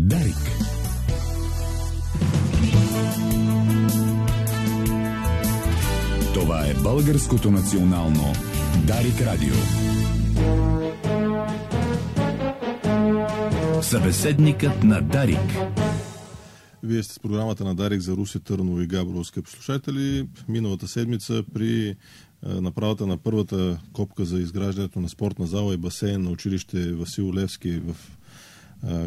Дарик. Това е българското национално Дарик Радио. Събеседникът на Дарик. Вие сте с програмата на Дарик за Руси, Търново и Габрово, скъпи слушатели. Миналата седмица при направата на първата копка за изграждането на спортна зала и басейн на училище Васил Левски в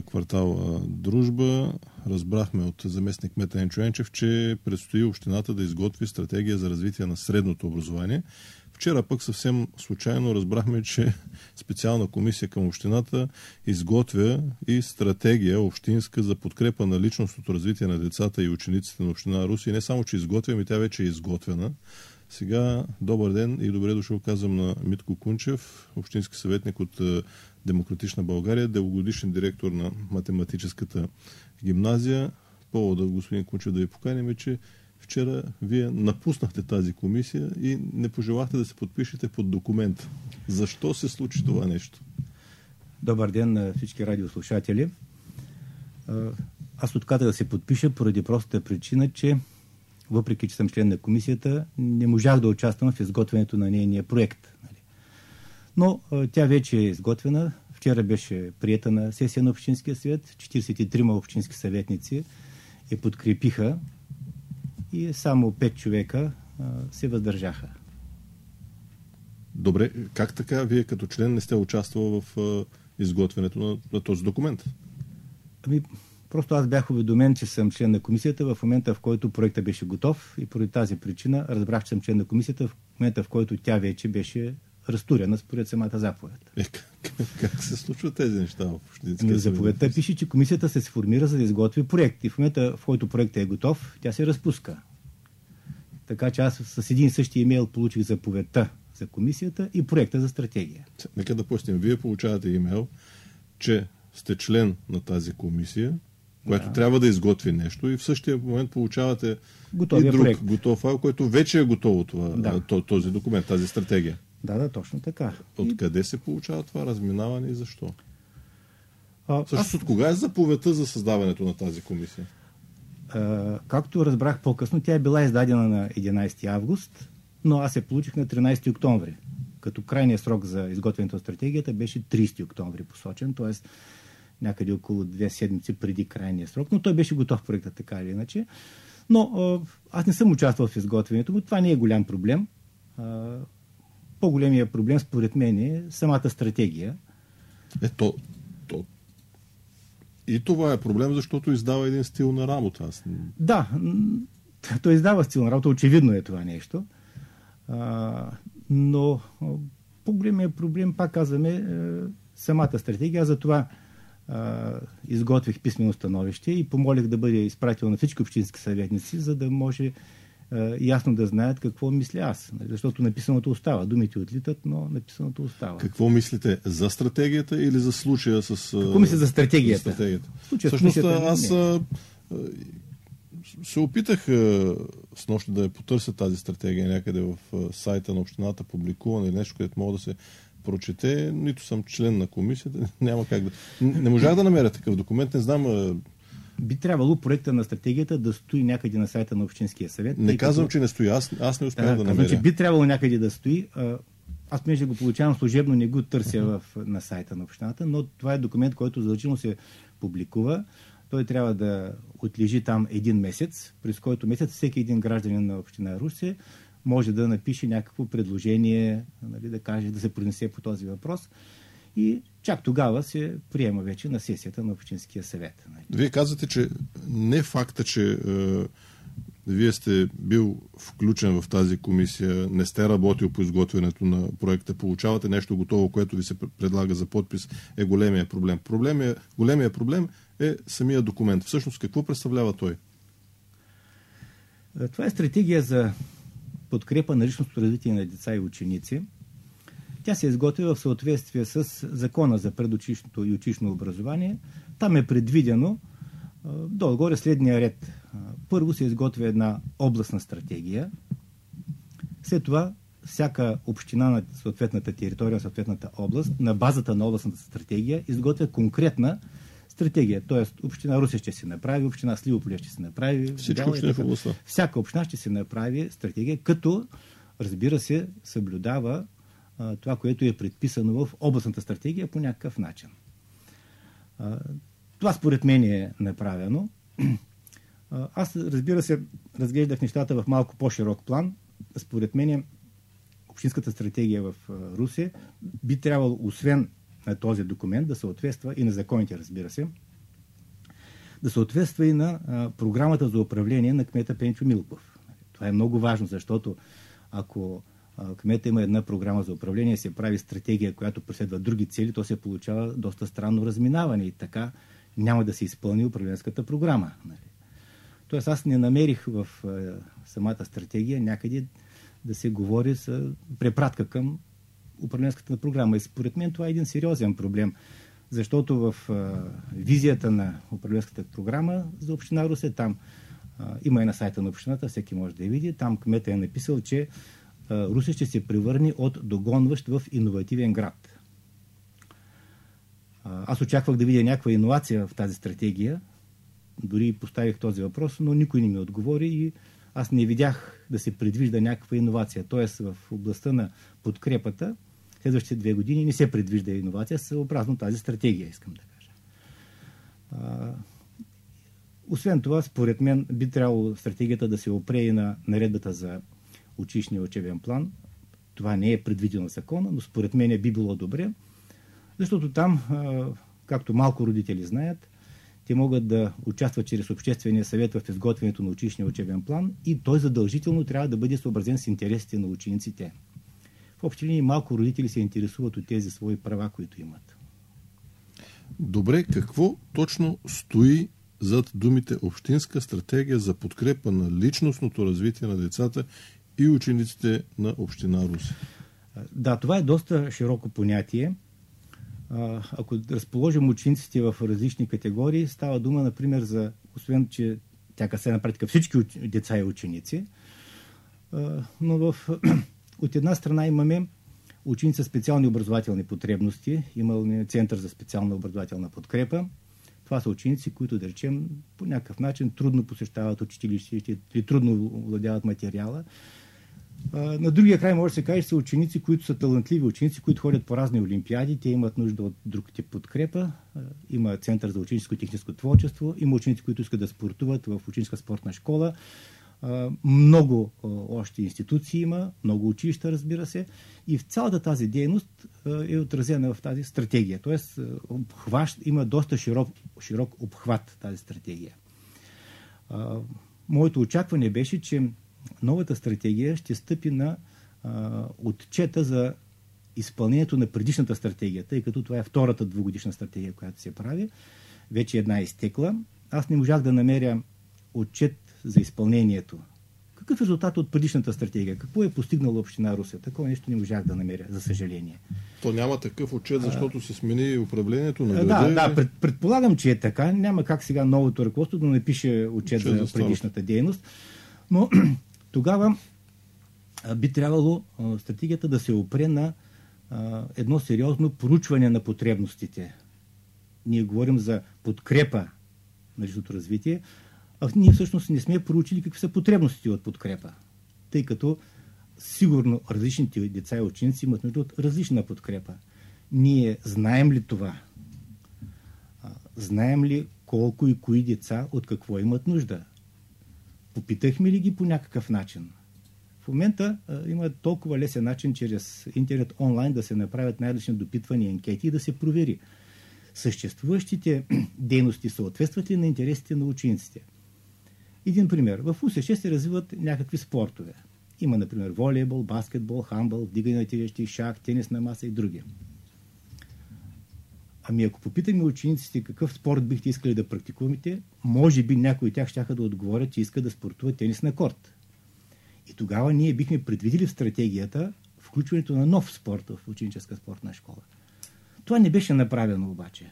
квартал Дружба. Разбрахме от заместник Мета Енчуенчев, че предстои общината да изготви стратегия за развитие на средното образование. Вчера пък съвсем случайно разбрахме, че специална комисия към общината изготвя и стратегия общинска за подкрепа на личностното развитие на децата и учениците на община Руси. И не само, че изготвя, ми тя вече е изготвена. Сега добър ден и добре дошъл казвам на Митко Кунчев, общински съветник от Демократична България, дългогодишен директор на математическата гимназия. Повода, господин Кунчев, да ви поканим е, че вчера вие напуснахте тази комисия и не пожелахте да се подпишете под документ. Защо се случи това нещо? Добър ден на всички радиослушатели. Аз отказах да се подпиша поради простата причина, че въпреки че съм член на комисията, не можах да участвам в изготвянето на нейния проект. Но тя вече е изготвена. Вчера беше прията на сесия на Общинския съвет. 43 общински съветници я подкрепиха и само 5 човека се въздържаха. Добре, как така вие като член не сте участвал в изготвянето на, на този документ? Ами, просто аз бях уведомен, че съм член на комисията в момента, в който проектът беше готов и поради тази причина разбрах, че съм член на комисията в момента, в който тя вече беше разтурена според самата заповед. Е, как, как се случват тези неща в общинския Заповедта пише, че комисията се сформира за да изготви проект и в момента, в който проектът е готов, тя се разпуска. Така че аз с един същи имейл получих заповедта за комисията и проекта за стратегия. Нека да пустим. Вие получавате имейл, че сте член на тази комисия, която да. трябва да изготви нещо и в същия момент получавате Готовия и друг проект. готов файл, който вече е готово това, да. този документ, тази стратегия. Да, да, точно така. Откъде и... се получава това разминаване и защо? А, Също аз... от кога е заповедта за създаването на тази комисия? А, както разбрах по-късно, тя е била издадена на 11 август, но аз се получих на 13 октомври. Като крайният срок за изготвянето на стратегията беше 30 октомври посочен, т.е. някъде около две седмици преди крайния срок, но той беше готов проектът така или иначе. Но аз не съм участвал в изготвянето му, това не е голям проблем по-големия проблем, според мен, е самата стратегия. Ето, то, и това е проблем, защото издава един стил на работа. Аз... Да, той издава стил на работа, очевидно е това нещо. А, но по-големия проблем, пак казваме, е, самата стратегия. За това а, изготвих писмено становище и помолих да бъде изпратил на всички общински съветници, за да може е, ясно да знаят какво мисля аз. Нали? Защото написаното остава. Думите отлитат, но написаното остава. Какво мислите за стратегията или за случая с... Какво мисля за стратегията? За стратегията. Случая Всъщност аз не. се опитах с нощи да я потърся тази стратегия някъде в сайта на общината, публикувана или нещо, където мога да се прочете. Нито съм член на комисията, няма как да... Не можах да намеря такъв документ, не знам би трябвало проекта на стратегията да стои някъде на сайта на Общинския съвет. Не казвам, като... че не стои. Аз, аз не успях да, да намеря. Че би трябвало някъде да стои. Аз понеже го получавам служебно, не го търся в, на сайта на общината, но това е документ, който задължително се публикува. Той трябва да отлежи там един месец, през който месец всеки един гражданин на община Руси може да напише някакво предложение, нали, да каже, да се принесе по този въпрос и чак тогава се приема вече на сесията на Общинския съвет. Вие казвате, че не факта, че е, вие сте бил включен в тази комисия, не сте работил по изготвянето на проекта, получавате нещо готово, което ви се предлага за подпис, е големия проблем. Проблемия, големия проблем е самия документ. Всъщност какво представлява той? Е, това е стратегия за подкрепа на личностното развитие на деца и ученици – тя се изготвя в съответствие с Закона за предучилищното и училищно образование. Там е предвидено долу-горе следния ред. Първо се изготвя една областна стратегия. След това всяка община на съответната територия, съответната област, на базата на областната стратегия, изготвя конкретна стратегия. Тоест, община Русе ще се направи, община Сливополе ще се направи. Всички общини в областта. Всяка община ще се направи стратегия, като, разбира се, съблюдава това, което е предписано в областната стратегия по някакъв начин. Това според мен е направено. Аз, разбира се, разглеждах нещата в малко по-широк план. Според мен общинската стратегия в Русе би трябвало, освен на този документ, да съответства и на законите, разбира се, да съответства и на програмата за управление на кмета Пенчо Милков. Това е много важно, защото ако кмета има една програма за управление, се прави стратегия, която преследва други цели, то се получава доста странно разминаване и така няма да се изпълни управленската програма. Нали. Тоест аз не намерих в самата стратегия някъде да се говори с препратка към управленската програма. И според мен това е един сериозен проблем, защото в визията на управленската програма за община Русе, там има и на сайта на общината, всеки може да я види, там кмета е написал, че а, Русе ще се превърне от догонващ в иновативен град. Аз очаквах да видя някаква иновация в тази стратегия, дори поставих този въпрос, но никой не ми отговори и аз не видях да се предвижда някаква иновация. Тоест в областта на подкрепата следващите две години не се предвижда иновация, съобразно тази стратегия, искам да кажа. Освен това, според мен, би трябвало стратегията да се опре и на наредбата за училищния учебен план. Това не е предвидено в закона, но според мен би било добре, защото там, както малко родители знаят, те могат да участват чрез обществения съвет в изготвянето на училищния учебен план и той задължително трябва да бъде съобразен с интересите на учениците. В общи линии малко родители се интересуват от тези свои права, които имат. Добре, какво точно стои зад думите Общинска стратегия за подкрепа на личностното развитие на децата и учениците на Община Руси? Да, това е доста широко понятие ако разположим учениците в различни категории, става дума, например, за, освен, че тя касае на практика всички деца и ученици, но в, от една страна имаме ученици специални образователни потребности, имаме Център за специална образователна подкрепа. Това са ученици, които, да речем, по някакъв начин трудно посещават училище или трудно владяват материала на другия край може да се каже, са ученици, които са талантливи ученици, които ходят по разни олимпиади, те имат нужда от друг тип подкрепа. Има Център за ученическо и техническо творчество, има ученици, които искат да спортуват в ученическа спортна школа. Много още институции има, много училища, разбира се. И в цялата тази дейност е отразена в тази стратегия. Тоест, обхващ, има доста широк, широк обхват тази стратегия. Моето очакване беше, че новата стратегия ще стъпи на а, отчета за изпълнението на предишната стратегия, тъй като това е втората двугодишна стратегия, която се прави. Вече една е изтекла. Аз не можах да намеря отчет за изпълнението. Какъв е резултат от предишната стратегия? Какво е постигнала община Русе? Такова нещо не можах да намеря, за съжаление. То няма такъв отчет, защото се смени управлението на Да, да, пред, предполагам, че е така. Няма как сега новото ръководство да напише отчет, отчет за предишната дейност. Но тогава би трябвало стратегията да се опре на едно сериозно проучване на потребностите. Ние говорим за подкрепа на личното развитие, а ние всъщност не сме проучили какви са потребностите от подкрепа, тъй като сигурно различните деца и ученици имат нужда от различна подкрепа. Ние знаем ли това? Знаем ли колко и кои деца от какво имат нужда? Попитахме ли ги по някакъв начин? В момента а, има толкова лесен начин чрез интернет онлайн да се направят най-различни допитвания, анкети и да се провери съществуващите дейности съответстват ли на интересите на учениците. Един пример. В УСШ се развиват някакви спортове. Има, например, волейбол, баскетбол, хамбал, вдигане на тежести, шах, тенис на маса и други. Ами ако попитаме учениците какъв спорт бихте искали да практикувате, може би някои от тях ще да отговорят, че искат да спортуват тенис на корт. И тогава ние бихме предвидили в стратегията включването на нов спорт в ученическа спортна школа. Това не беше направено обаче.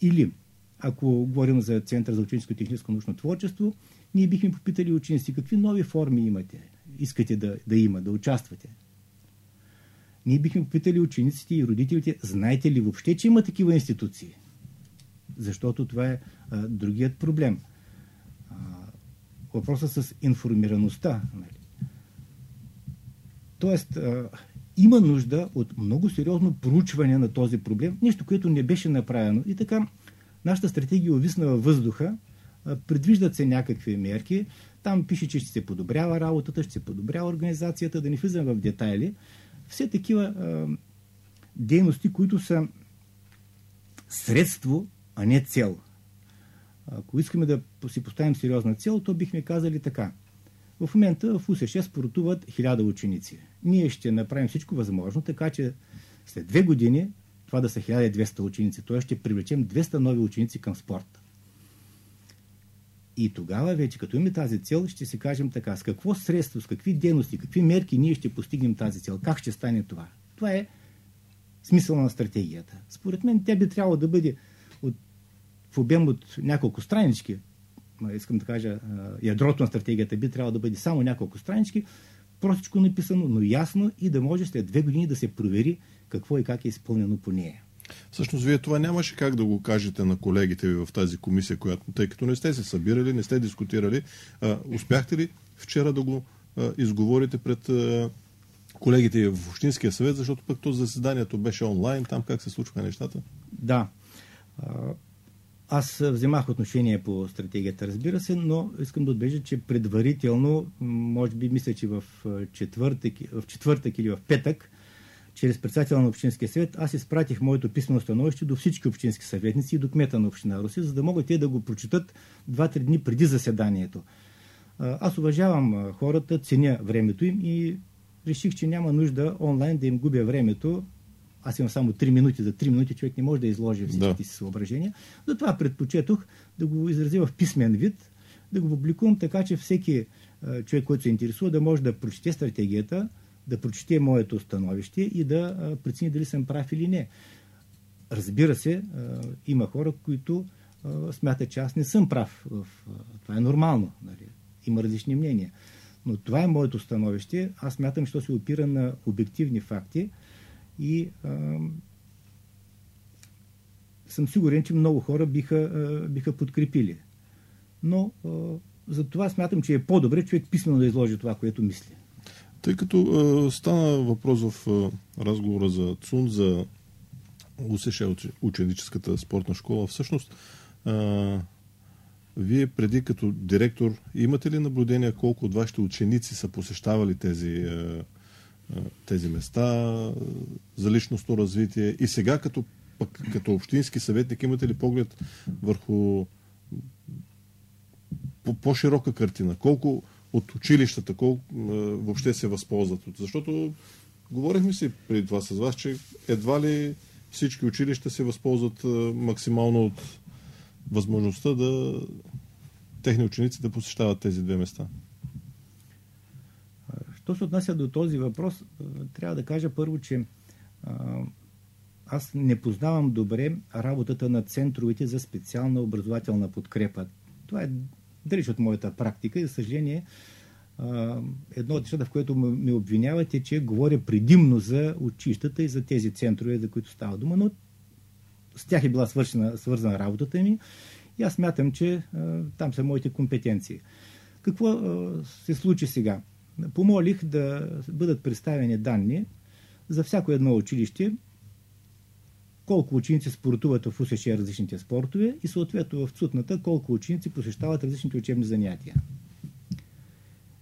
Или, ако говорим за Център за ученическо техническо научно творчество, ние бихме попитали ученици какви нови форми имате, искате да, да има, да участвате. Ние бихме попитали учениците и родителите, знаете ли въобще, че има такива институции? Защото това е а, другият проблем. А, въпросът с информираността. Нали? Тоест, а, има нужда от много сериозно проучване на този проблем, нещо, което не беше направено. И така, нашата стратегия овисна във въздуха, предвиждат се някакви мерки, там пише, че ще се подобрява работата, ще се подобрява организацията, да не влизам в детайли. Все такива а, дейности, които са средство, а не цел. Ако искаме да си поставим сериозна цел, то бихме казали така. В момента в УСШ спортуват хиляда ученици. Ние ще направим всичко възможно, така че след две години това да са 1200 ученици, т.е. ще привлечем 200 нови ученици към спорта. И тогава вече, като имаме тази цел, ще си кажем така, с какво средство, с какви дейности, какви мерки ние ще постигнем тази цел, как ще стане това. Това е смисъл на стратегията. Според мен тя би трябвало да бъде от, в обем от няколко странички. Искам да кажа, ядрото на стратегията би трябвало да бъде само няколко странички, простичко написано, но ясно и да може след две години да се провери какво и как е изпълнено по нея. Всъщност, вие това нямаше как да го кажете на колегите ви в тази комисия, която, тъй като не сте се събирали, не сте дискутирали. А, успяхте ли вчера да го а, изговорите пред а, колегите в Общинския съвет, защото пък то заседанието беше онлайн, там как се случваха нещата? Да. Аз вземах отношение по стратегията, разбира се, но искам да отбежа, че предварително, може би мисля, че в четвъртък, в четвъртък или в петък, чрез председателя на Общинския съвет, аз изпратих моето писмено становище до всички общински съветници и до кмета на Община Руси, за да могат те да го прочитат два-три дни преди заседанието. Аз уважавам хората, ценя времето им и реших, че няма нужда онлайн да им губя времето. Аз имам само 3 минути. За 3 минути човек не може да изложи всичките да. си съображения. Затова предпочетох да го изразя в писмен вид, да го публикувам така, че всеки човек, който се интересува, да може да прочете стратегията, да прочете моето становище и да прецени дали съм прав или не. Разбира се, има хора, които смятат, че аз не съм прав. Това е нормално. Нали? Има различни мнения. Но това е моето становище. Аз смятам, че се опира на обективни факти и а, съм сигурен, че много хора биха, а, биха подкрепили. Но а, за това смятам, че е по-добре човек писменно да изложи това, което мисли. Тъй като стана въпрос в разговора за ЦУН, за УСШ, ученическата спортна школа, всъщност вие преди като директор имате ли наблюдение колко от вашите ученици са посещавали тези, тези места за личностно развитие? И сега като, пък, като общински съветник имате ли поглед върху по-широка картина? Колко от училищата, колко въобще се възползват? Защото говорихме си преди това с вас, че едва ли всички училища се възползват максимално от възможността да техни ученици да посещават тези две места? Що се отнася до този въпрос, трябва да кажа първо, че аз не познавам добре работата на центровете за специална образователна подкрепа. Това е далеч от моята практика и, за съжаление, едно от нещата, в което ме обвинявате, че говоря предимно за училищата и за тези центрове, за които става дума, но с тях е била свършена, свързана работата ми и аз мятам, че там са моите компетенции. Какво се случи сега? Помолих да бъдат представени данни за всяко едно училище, колко ученици спортуват в УСШ различните спортове и съответно в ЦУТната колко ученици посещават различните учебни занятия.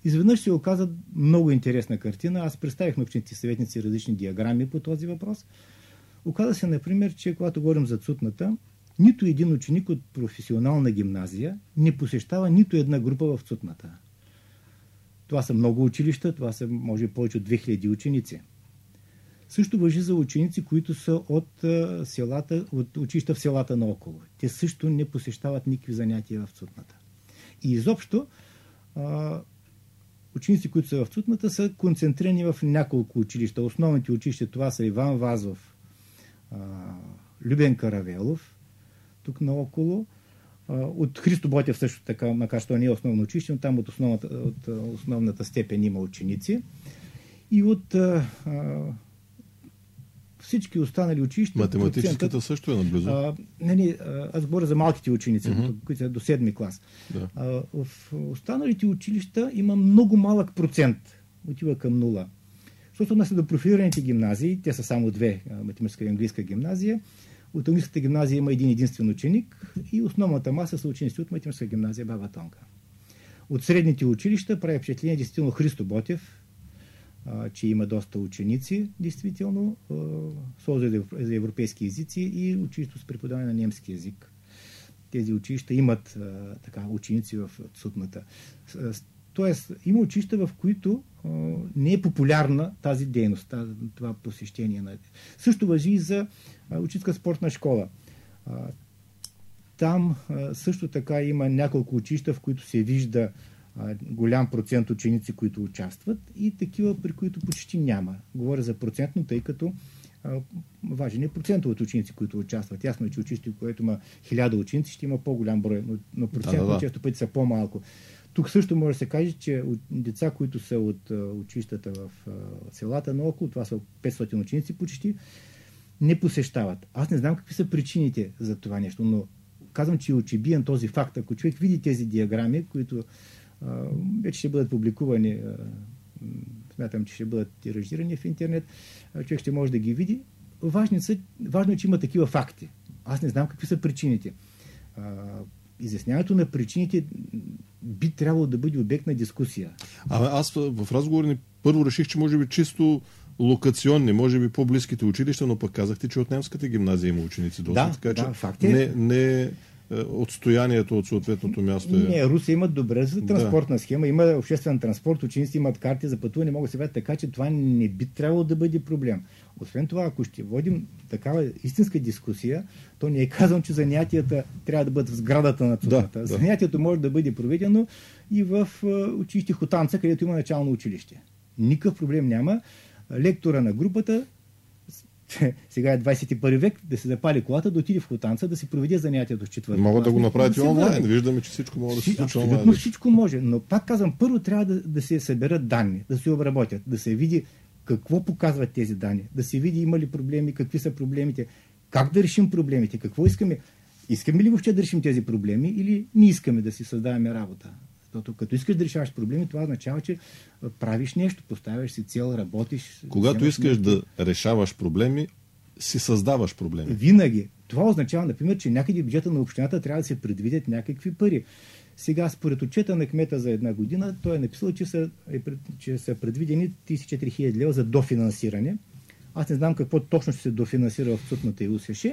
Изведнъж се оказа много интересна картина. Аз представих на ученици съветници различни диаграми по този въпрос – Оказа се, например, че когато говорим за цутната, нито един ученик от професионална гимназия не посещава нито една група в цутната. Това са много училища, това са може повече от 2000 ученици. Също въжи за ученици, които са от, селата, от училища в селата наоколо. Те също не посещават никакви занятия в цутната. И изобщо ученици, които са в цутната, са концентрирани в няколко училища. Основните училища това са Иван Вазов, Любен Каравелов, тук наоколо. От Христо Ботев също така, макар що не е основно училище, но там от основната, от основната степен има ученици. И от а, всички останали училища... Математическата също е наблизо. А, не, не, аз говоря за малките ученици, uh-huh. които са до седми клас. Да. А, в останалите училища има много малък процент. Отива към нула. Защото отнася до профилираните гимназии, те са само две, математическа и английска гимназия. От английската гимназия има един единствен ученик и основната маса са ученици от математическа гимназия Баба Тонка. От средните училища прави впечатление действително Христо Ботев, а, че има доста ученици, действително, Служа за европейски езици и училището с преподаване на немски язик. Тези училища имат а, така, ученици в Цутната. Тоест, има училища, в които а, не е популярна тази дейност, това посещение. Също въжи и за учителска спортна школа. А, там а, също така има няколко училища, в които се вижда голям процент ученици, които участват и такива, при които почти няма. Говоря за процентно, тъй като важен е процент от ученици, които участват. Ясно е, че училище, което има хиляда ученици, ще има по-голям брой, но, но процентно да, да, да. често пъти са по-малко. Тук също може да се каже, че деца, които са от училищата в селата наоколо, това са 500 ученици почти, не посещават. Аз не знам какви са причините за това нещо, но казвам, че е очебиен този факт. Ако човек види тези диаграми, които вече ще бъдат публикувани, смятам, че ще бъдат тиражирани в интернет, човек ще може да ги види. Важни са, важно е, че има такива факти. Аз не знам какви са причините. Изясняването на причините би трябвало да бъде обект на дискусия. А аз в разговор ни първо реших, че може би чисто локационни, може би по-близките училища, но пък казахте, че от немската гимназия има ученици доста. Да, така, да, че факт е. Не, не отстоянието от съответното място. Е... Не, Руси имат добре за транспортна да. схема, има обществен транспорт, ученици имат карти за пътуване, могат да се вадят, така че това не би трябвало да бъде проблем. Освен това, ако ще водим такава истинска дискусия, то не е казано, че занятията трябва да бъдат в сградата на цуната. Да, Занятието може да бъде проведено и в училище Хотанца, където има начално училище. Никакъв проблем няма. Лектора на групата сега е 21 век, да се запали колата, да отиде в Хотанца, да си проведе занятието с четвърта. Могат да го направят и онлайн. Виждаме, че всичко може да се случи онлайн. всичко може, но пак казвам, първо трябва да, да се съберат данни, да се обработят, да се види какво показват тези данни, да се види има ли проблеми, какви са проблемите, как да решим проблемите, какво искаме. Искаме ли въобще да решим тези проблеми или не искаме да си създаваме работа? Защото като искаш да решаваш проблеми, това означава, че правиш нещо, поставяш си цел, работиш. Когато искаш нещо. да решаваш проблеми, си създаваш проблеми. Винаги. Това означава, например, че някъде в бюджета на общината трябва да се предвидят някакви пари. Сега, според отчета на кмета за една година, той е написал, че са, е, че са предвидени 34 000 лева за дофинансиране. Аз не знам какво точно ще се дофинансира в Цутната и УСШ,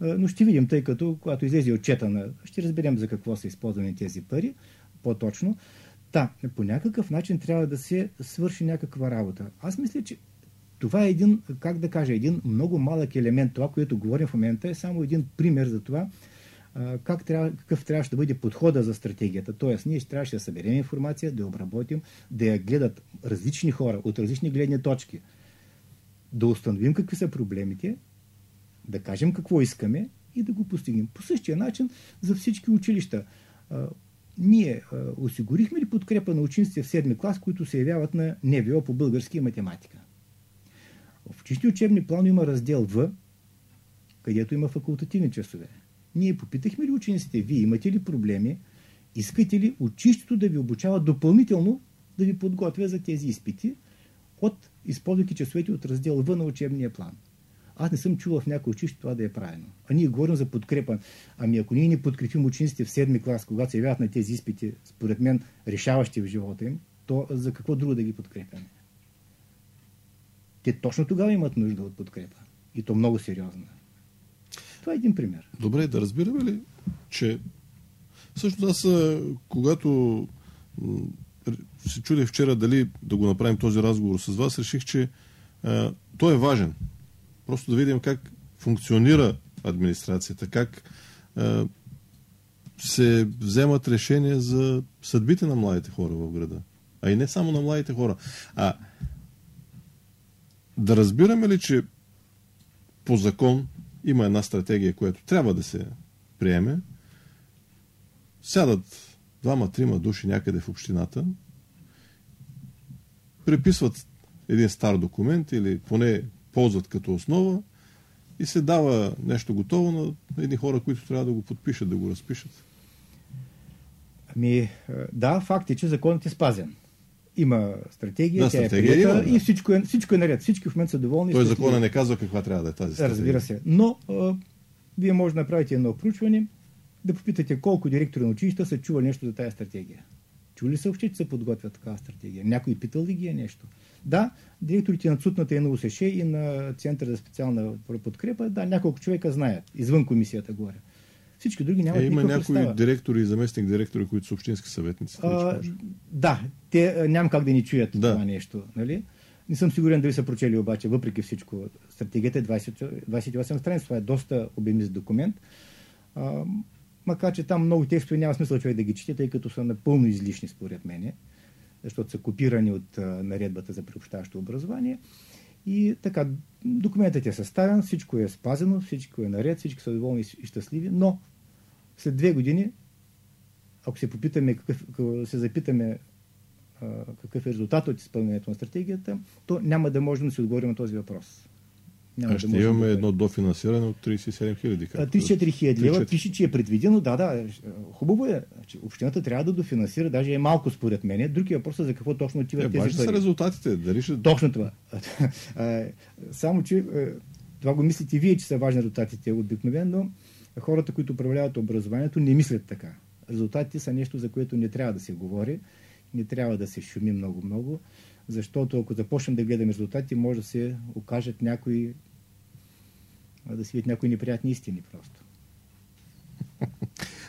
но ще видим, тъй като, когато излезе отчета на... Ще разберем за какво са използвани тези пари по-точно. Та, по някакъв начин трябва да се свърши някаква работа. Аз мисля, че това е един, как да кажа, един много малък елемент. Това, което говорим в момента е само един пример за това, как трябва, какъв трябваше да бъде подхода за стратегията. Тоест, ние ще трябваше да съберем информация, да я обработим, да я гледат различни хора от различни гледни точки, да установим какви са проблемите, да кажем какво искаме и да го постигнем. По същия начин за всички училища ние осигурихме ли подкрепа на учениците в 7 клас, които се явяват на НВО по български и математика? В чисти учебни план има раздел В, където има факултативни часове. Ние попитахме ли учениците, вие имате ли проблеми, искате ли учището да ви обучава допълнително да ви подготвя за тези изпити, от, използвайки часовете от раздел В на учебния план. Аз не съм чувал в някои училище това да е правено. А ние говорим за подкрепа. Ами ако ние не подкрепим учениците в седми клас, когато се явяват на тези изпити, според мен решаващи в живота им, то за какво друго да ги подкрепяме? Те точно тогава имат нужда от подкрепа. И то много сериозно. Това е един пример. Добре, да разбираме ли, че също аз, когато се чудех вчера дали да го направим този разговор с вас, реших, че а, той е важен. Просто да видим как функционира администрацията, как а, се вземат решения за съдбите на младите хора в града. А и не само на младите хора. А да разбираме ли, че по закон има една стратегия, която трябва да се приеме, сядат двама-трима души някъде в общината, преписват един стар документ или поне ползват като основа и се дава нещо готово на едни хора, които трябва да го подпишат, да го разпишат. Ами, е, да, факт е, че законът е спазен. Има стратегия, Да, тя стратегия е прията има, да. и всичко е, всичко е наред. Всички в момента са доволни. Той закона не казва каква трябва да е тази стратегия. Разбира се. Но а, вие може да направите едно проучване, да попитате колко директори на училища са чували нещо за тази стратегия. Чули са въобще, че се подготвя такава стратегия? Някой питал ли ги е нещо? Да, директорите на ЦУТната и на УСШ и на Центъра за специална подкрепа, да, няколко човека знаят, извън комисията горе. Всички други нямат Е, има някои представа. директори и заместник директори, които са общински съветници. А, да, те няма как да ни чуят Да. това нещо. Нали? Не съм сигурен дали са прочели обаче, въпреки всичко. Стратегията е 20, 28 страница. Това е доста обемист документ. А, макар, че там много текстове няма смисъл човек да ги чете, тъй като са напълно излишни според мене, защото са копирани от наредбата за приобщаващо образование. И така, документът е съставен, всичко е спазено, всичко е наред, всички са доволни и щастливи, но след две години, ако се попитаме, какъв, се запитаме какъв е резултат от изпълнението на стратегията, то няма да можем да си отговорим на този въпрос. Няма А ще можем имаме да- едно дофинансиране от 37 хиляди. А, 34 хиляди лева 34. пише, че е предвидено. Да, да, хубаво е. Значи, общината трябва да дофинансира, даже е малко според мен. Други въпрос е за какво точно Е, отиват тези важни са пари. резултатите. Дали ще... Точно това. Само, че е, това го мислите вие, че са важни резултатите. Обикновено хората, които управляват образованието, не мислят така. Резултатите са нещо, за което не трябва да се говори, не трябва да се шуми много-много, защото ако започнем да гледаме резултати, може да се окажат някои а, да се видят някои неприятни истини просто.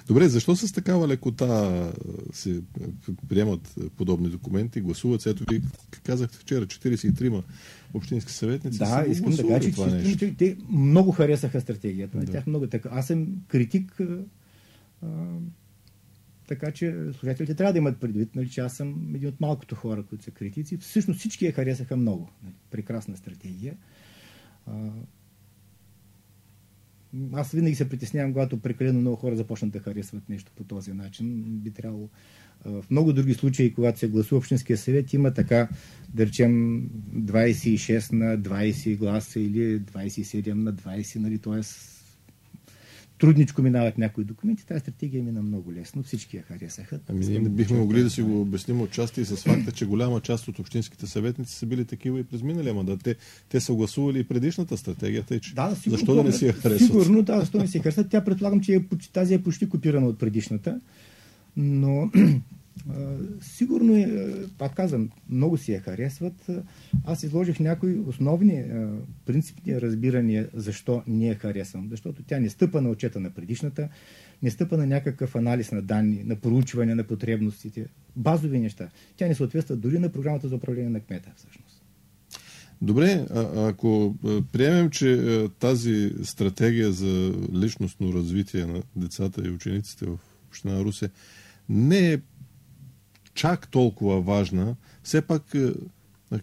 Добре, защо с такава лекота се а, приемат а, подобни документи, гласуват? Ето ви казахте вчера, 43 общински съветници Да, искам да кажа, че те много харесаха стратегията. На Да. тях много така. Аз съм критик, а, така че служителите трябва да имат предвид, нали, че аз съм един от малкото хора, които са критици. Всъщност всички я харесаха много. Нали, прекрасна стратегия. А, аз винаги се притеснявам, когато прекалено много хора започнат да харесват нещо по този начин. Би трябвало в много други случаи, когато се гласува общинския съвет, има така, да речем, 26 на 20 гласа или 27 на 20, нали, т.е. трудничко минават някои документи. Тази стратегия мина много лесно, всички я харесаха. Ами ние бихме могли да си го обясним отчасти и с факта, че голяма част от общинските съветници са били такива и през миналия мандат. Те, те са гласували и предишната стратегия, тъй че Да, сигурно, защо да не си я харесват? Сигурно, да, защо не си я харесват. Тя предполагам, че е, тази е почти копирана от предишната. Но сигурно е, пак казвам, много си я харесват. Аз изложих някои основни принципни разбирания защо не я харесвам. Защото тя не стъпа на отчета на предишната, не стъпа на някакъв анализ на данни, на проучване на потребностите. Базови неща. Тя не съответства дори на програмата за управление на кмета, всъщност. Добре, а, ако приемем, че тази стратегия за личностно развитие на децата и учениците в Община Русе не е чак толкова важна, все пак, а,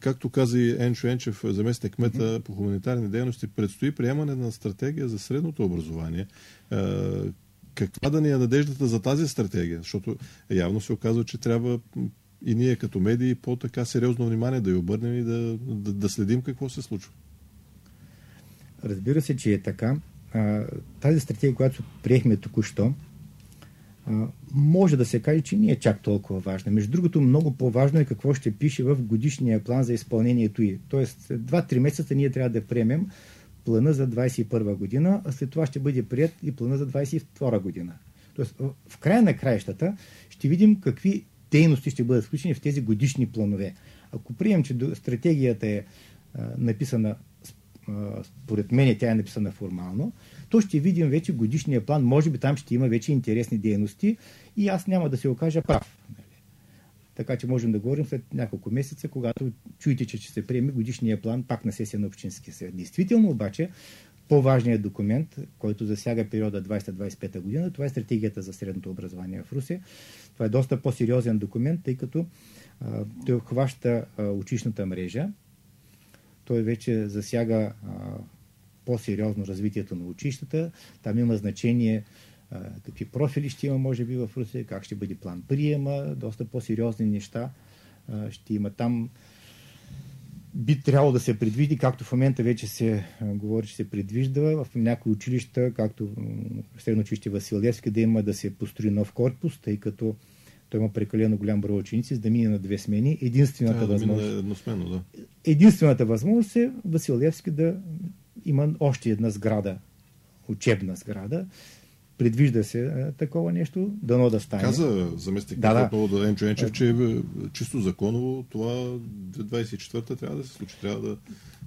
както каза и Енчо Енчев, заместник кмета по хуманитарни дейности, предстои приемане на стратегия за средното образование. А, Каква да ни е надеждата за тази стратегия? Защото явно се оказва, че трябва и ние като медии по-така сериозно внимание да й обърнем и да, да, да следим какво се случва. Разбира се, че е така. Тази стратегия, която приехме току-що, може да се каже, че не е чак толкова важна. Между другото, много по-важно е какво ще пише в годишния план за изпълнението й. Тоест, след 2-3 месеца ние трябва да приемем плана за 21 година, а след това ще бъде прият и плана за 22 година. Тоест, в- края на краищата ще видим какви дейности ще бъдат включени в тези годишни планове. Ако приемем, че стратегията е написана, според мен тя е написана формално, то ще видим вече годишния план. Може би там ще има вече интересни дейности и аз няма да се окажа прав. нали. Така че можем да говорим след няколко месеца, когато чуете, че ще се приеме годишния план пак на сесия на Общинския съвет. Действително обаче, по-важният документ, който засяга периода 20-25 година, това е стратегията за средното образование в Русе. Това е доста по-сериозен документ, тъй като а, той обхваща а, училищната мрежа. Той вече засяга а, по-сериозно развитието на училищата. Там има значение какви профили ще има, може би, в Русия, как ще бъде план приема, доста по-сериозни неща ще има там. би трябвало да се предвиди, както в момента вече се говори, че се предвижда в някои училища, както средно училище Василевски, да има да се построи нов корпус, тъй като той има прекалено голям брой ученици, за да мине на две смени. Единствената да мине възможност. едносменно, да. Единствената възможност е Василевски да има още една сграда, учебна сграда. Предвижда се а, такова нещо, дано да стане. Каза заместник Да, да. да. Енчо Енчев, че е, чисто законово това 24-та трябва да се случи. Трябва да,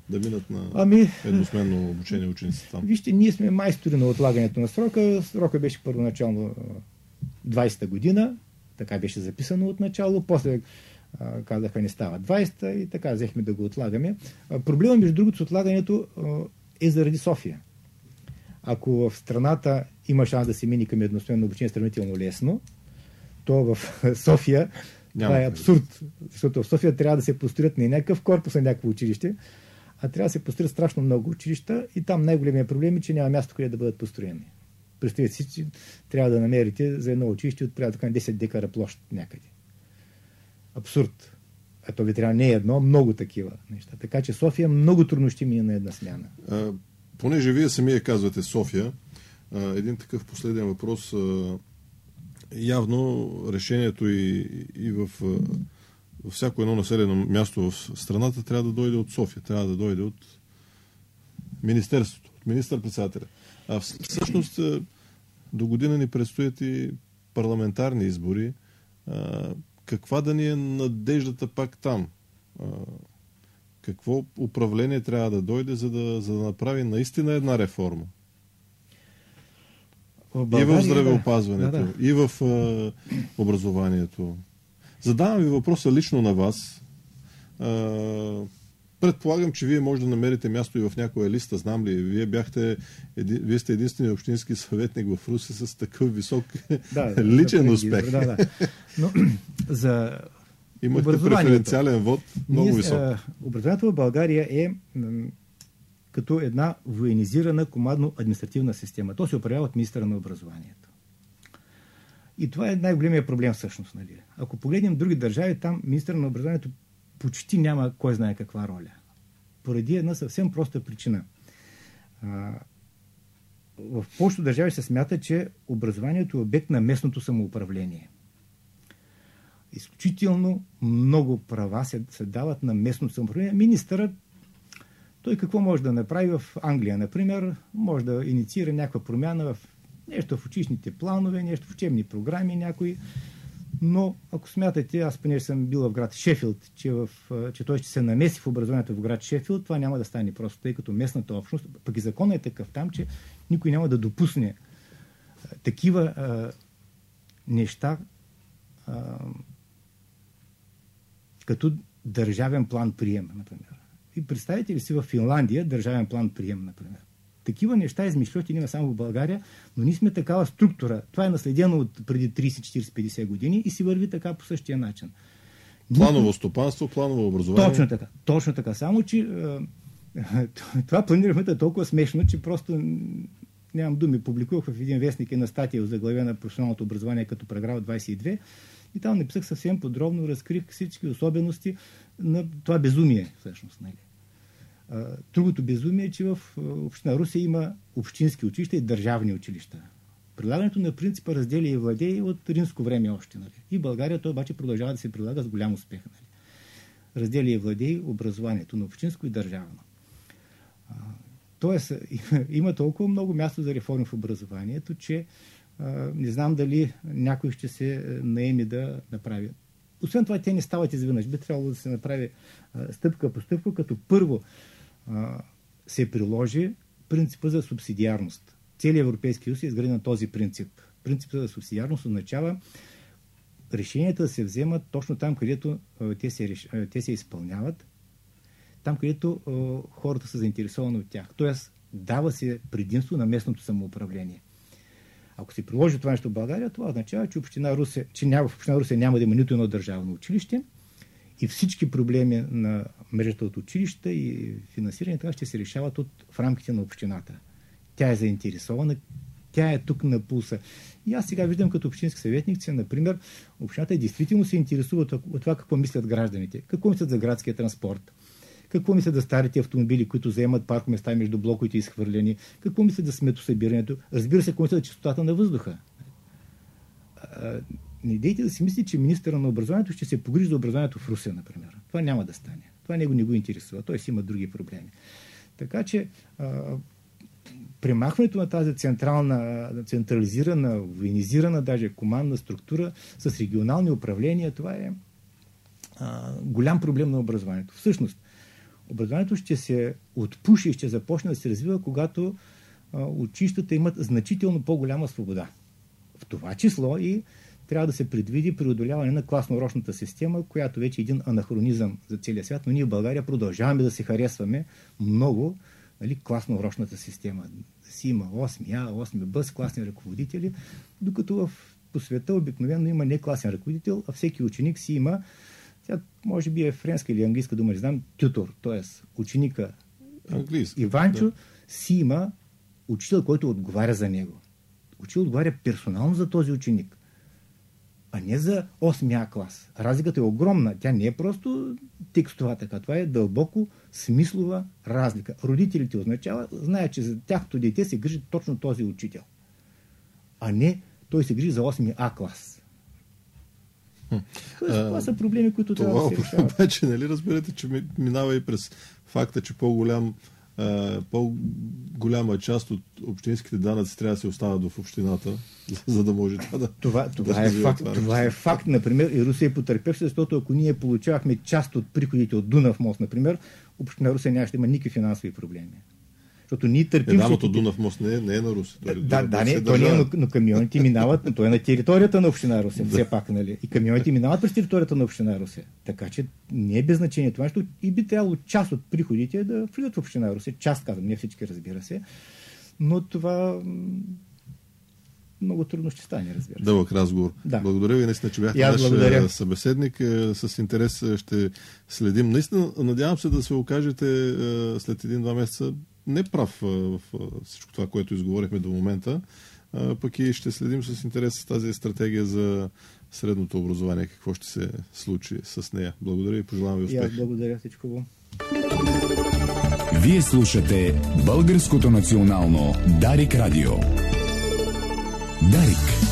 да минат на Ами, едносменно обучение ученици там. Вижте, ние сме майстори на отлагането на срока. Срока беше първоначално а, 20-та година, така беше записано от начало, после а, казаха не става 20-та и така взехме да го отлагаме. А, проблема, между другото, с отлагането а, е заради София. Ако в страната има шанс да се мини към едностменно обучение сравнително лесно, то в София Няма това е абсурд. Защото в София трябва да се построят не някакъв корпус на някакво училище, а трябва да се построят страшно много училища и там най-големият проблем е, че няма място, къде да бъдат построени. Представете си, че трябва да намерите за едно училище от порядъка на 10 декара площ някъде. Абсурд. А то ви трябва не едно, много такива неща. Така че София много трудно ще мине на една смяна. А, понеже вие самия казвате София, а, един такъв последен въпрос. А, явно решението и, и в, а, всяко едно населено място в страната трябва да дойде от София, трябва да дойде от Министерството, от министър-председателя. А вс- всъщност до година ни предстоят и парламентарни избори. А, каква да ни е надеждата пак там? Какво управление трябва да дойде, за да, за да направи наистина една реформа? В и в здравеопазването, Да, да. и в а, образованието. Задавам ви въпроса лично на вас. А, предполагам, че вие може да намерите място и в някоя листа, знам ли. Вие, бяхте, еди, вие сте единствения общински съветник в Руси с такъв висок Да, личен за успех. Да, да. Но за Имахте преференциален вод много Ние, висок. а, образованието в България е като една военизирана командно-административна система. То се управлява от министра на образованието. И това е най-големия проблем всъщност. Нали? Ако погледнем други държави, там министър на образованието почти няма кой знае каква роля. Поради една съвсем проста причина. В повечето държави се смята, че образованието е обект на местното самоуправление. Изключително много права се, се дават на местното самоуправление. Министърът той какво може да направи в Англия, например? Може да инициира някаква промяна в нещо в училищните планове, нещо в учебни програми, някои. Но ако смятате, аз понеже съм бил в град Шефилд, че, в, че той ще се намеси в образованието в град Шефилд, това няма да стане просто, тъй като местната общност, пък и законът е такъв там, че никой няма да допусне такива а, неща а, като държавен план прием, например. И представете ли си в Финландия държавен план прием, например. Такива неща измишлете има само в България, но ние сме такава структура. Това е наследено от преди 30, 40, 50 години и си върви така по същия начин. Планово стопанство, планово образование. Точно така. Точно така. Само, че това планирането е толкова смешно, че просто нямам думи. Публикувах в един вестник една статия за главе на професионалното образование като параграф 22 и там написах съвсем подробно, разкрих всички особености на това безумие, всъщност. Нали. Другото безумие е, че в Община Русия има общински училища и държавни училища. Прилагането на принципа раздели и владей е от римско време още. Нали. И България той обаче продължава да се прилага с голям успех. Нали. Раздели и владей образованието на общинско и държавно. Тоест, има толкова много място за реформи в образованието, че не знам дали някой ще се наеми да направи. Освен това, те не стават изведнъж. Би трябвало да се направи стъпка по стъпка, като първо се приложи принципа за субсидиарност. Целият Европейски съюз е изграден на този принцип. Принципът за субсидиарност означава решенията да се вземат точно там, където те, се, реш- те се изпълняват, там, където хората са заинтересовани от тях. Тоест, дава се предимство на местното самоуправление. Ако се приложи това нещо в България, това означава, че, община Русе, че няма, в община Русе няма да има нито едно държавно училище и всички проблеми на мрежата от училища и финансиране така ще се решават от, в рамките на общината. Тя е заинтересована, тя е тук на пулса. И аз сега виждам като общински съветник, че, например, общината действително се интересува от, това какво мислят гражданите, какво мислят за градския транспорт, Какво мислят за старите автомобили, които заемат парко места между блоковете изхвърлени? Какво мислят за сметосъбирането? Разбира се, какво мислят за чистотата на въздуха? Не дейте да си мислите, че министъра на образованието ще се погрижи за образованието в Русия, например. Това няма да стане. Това него не го интересува. Той си има други проблеми. Така че а, премахването на тази централна, централизирана, военизирана даже командна структура с регионални управления, това е а, голям проблем на образованието. Всъщност, образованието ще се отпуши и ще започне да се развива, когато а, училищата имат значително по-голяма свобода. В това число и трябва да се предвиди преодоляване на класно-рочната система, която вече е един анахронизъм за целия свят, но ние в България продължаваме да се харесваме много нали, класно-рочната система. Да си има 8А, 8Б с класни ръководители, докато в, по света обикновено има не класен ръководител, а всеки ученик си има, тя може би е френска или английска дума, не знам, тютор, т.е. ученика Английски, Иванчо да. си има учител, който отговаря за него. Учител отговаря персонално за този ученик а не за 8 клас. Разликата е огромна. Тя не е просто текстова така. Това е дълбоко смислова разлика. Родителите означава, знаят, че за тяхното дете се грижи точно този учител. А не той се грижи за 8 А клас. Тоест, това са проблеми, които това трябва да се решават. Обаче, нали разбирате, че минава и през факта, че по-голям по-голяма част от общинските данъци трябва да се остават в общината, за да може това да. Това, това, да е, факт, това, това е факт, например, и Русия е потърпевша, защото ако ние получавахме част от приходите от Дунав мост, например, община Русия нямаше да има никакви финансови проблеми. Защото ние търпим... Едамото Дунав мост не е, не е на Руси. Да, да, да не, то не е, но, но камионите минават, но той е на територията на община Русе, все пак, нали? И камионите минават през територията на община Русе. Така че не е без значение това, защото и би трябвало част от приходите да влизат в община Русе. Част, казвам, не всички, разбира се. Но това много трудно ще стане, разбира се. Дълъг разговор. Да. Благодаря ви, наистина, че бяхте наш благодаря. събеседник. Е, с интерес ще следим. Наистина, надявам се да се окажете след един-два месеца не прав в всичко това, което изговорихме до момента, пък и ще следим с интерес с тази стратегия за средното образование, какво ще се случи с нея. Благодаря и пожелавам ви успех. И аз благодаря всичко го. Вие слушате Българското национално Дарик Радио. Дарик.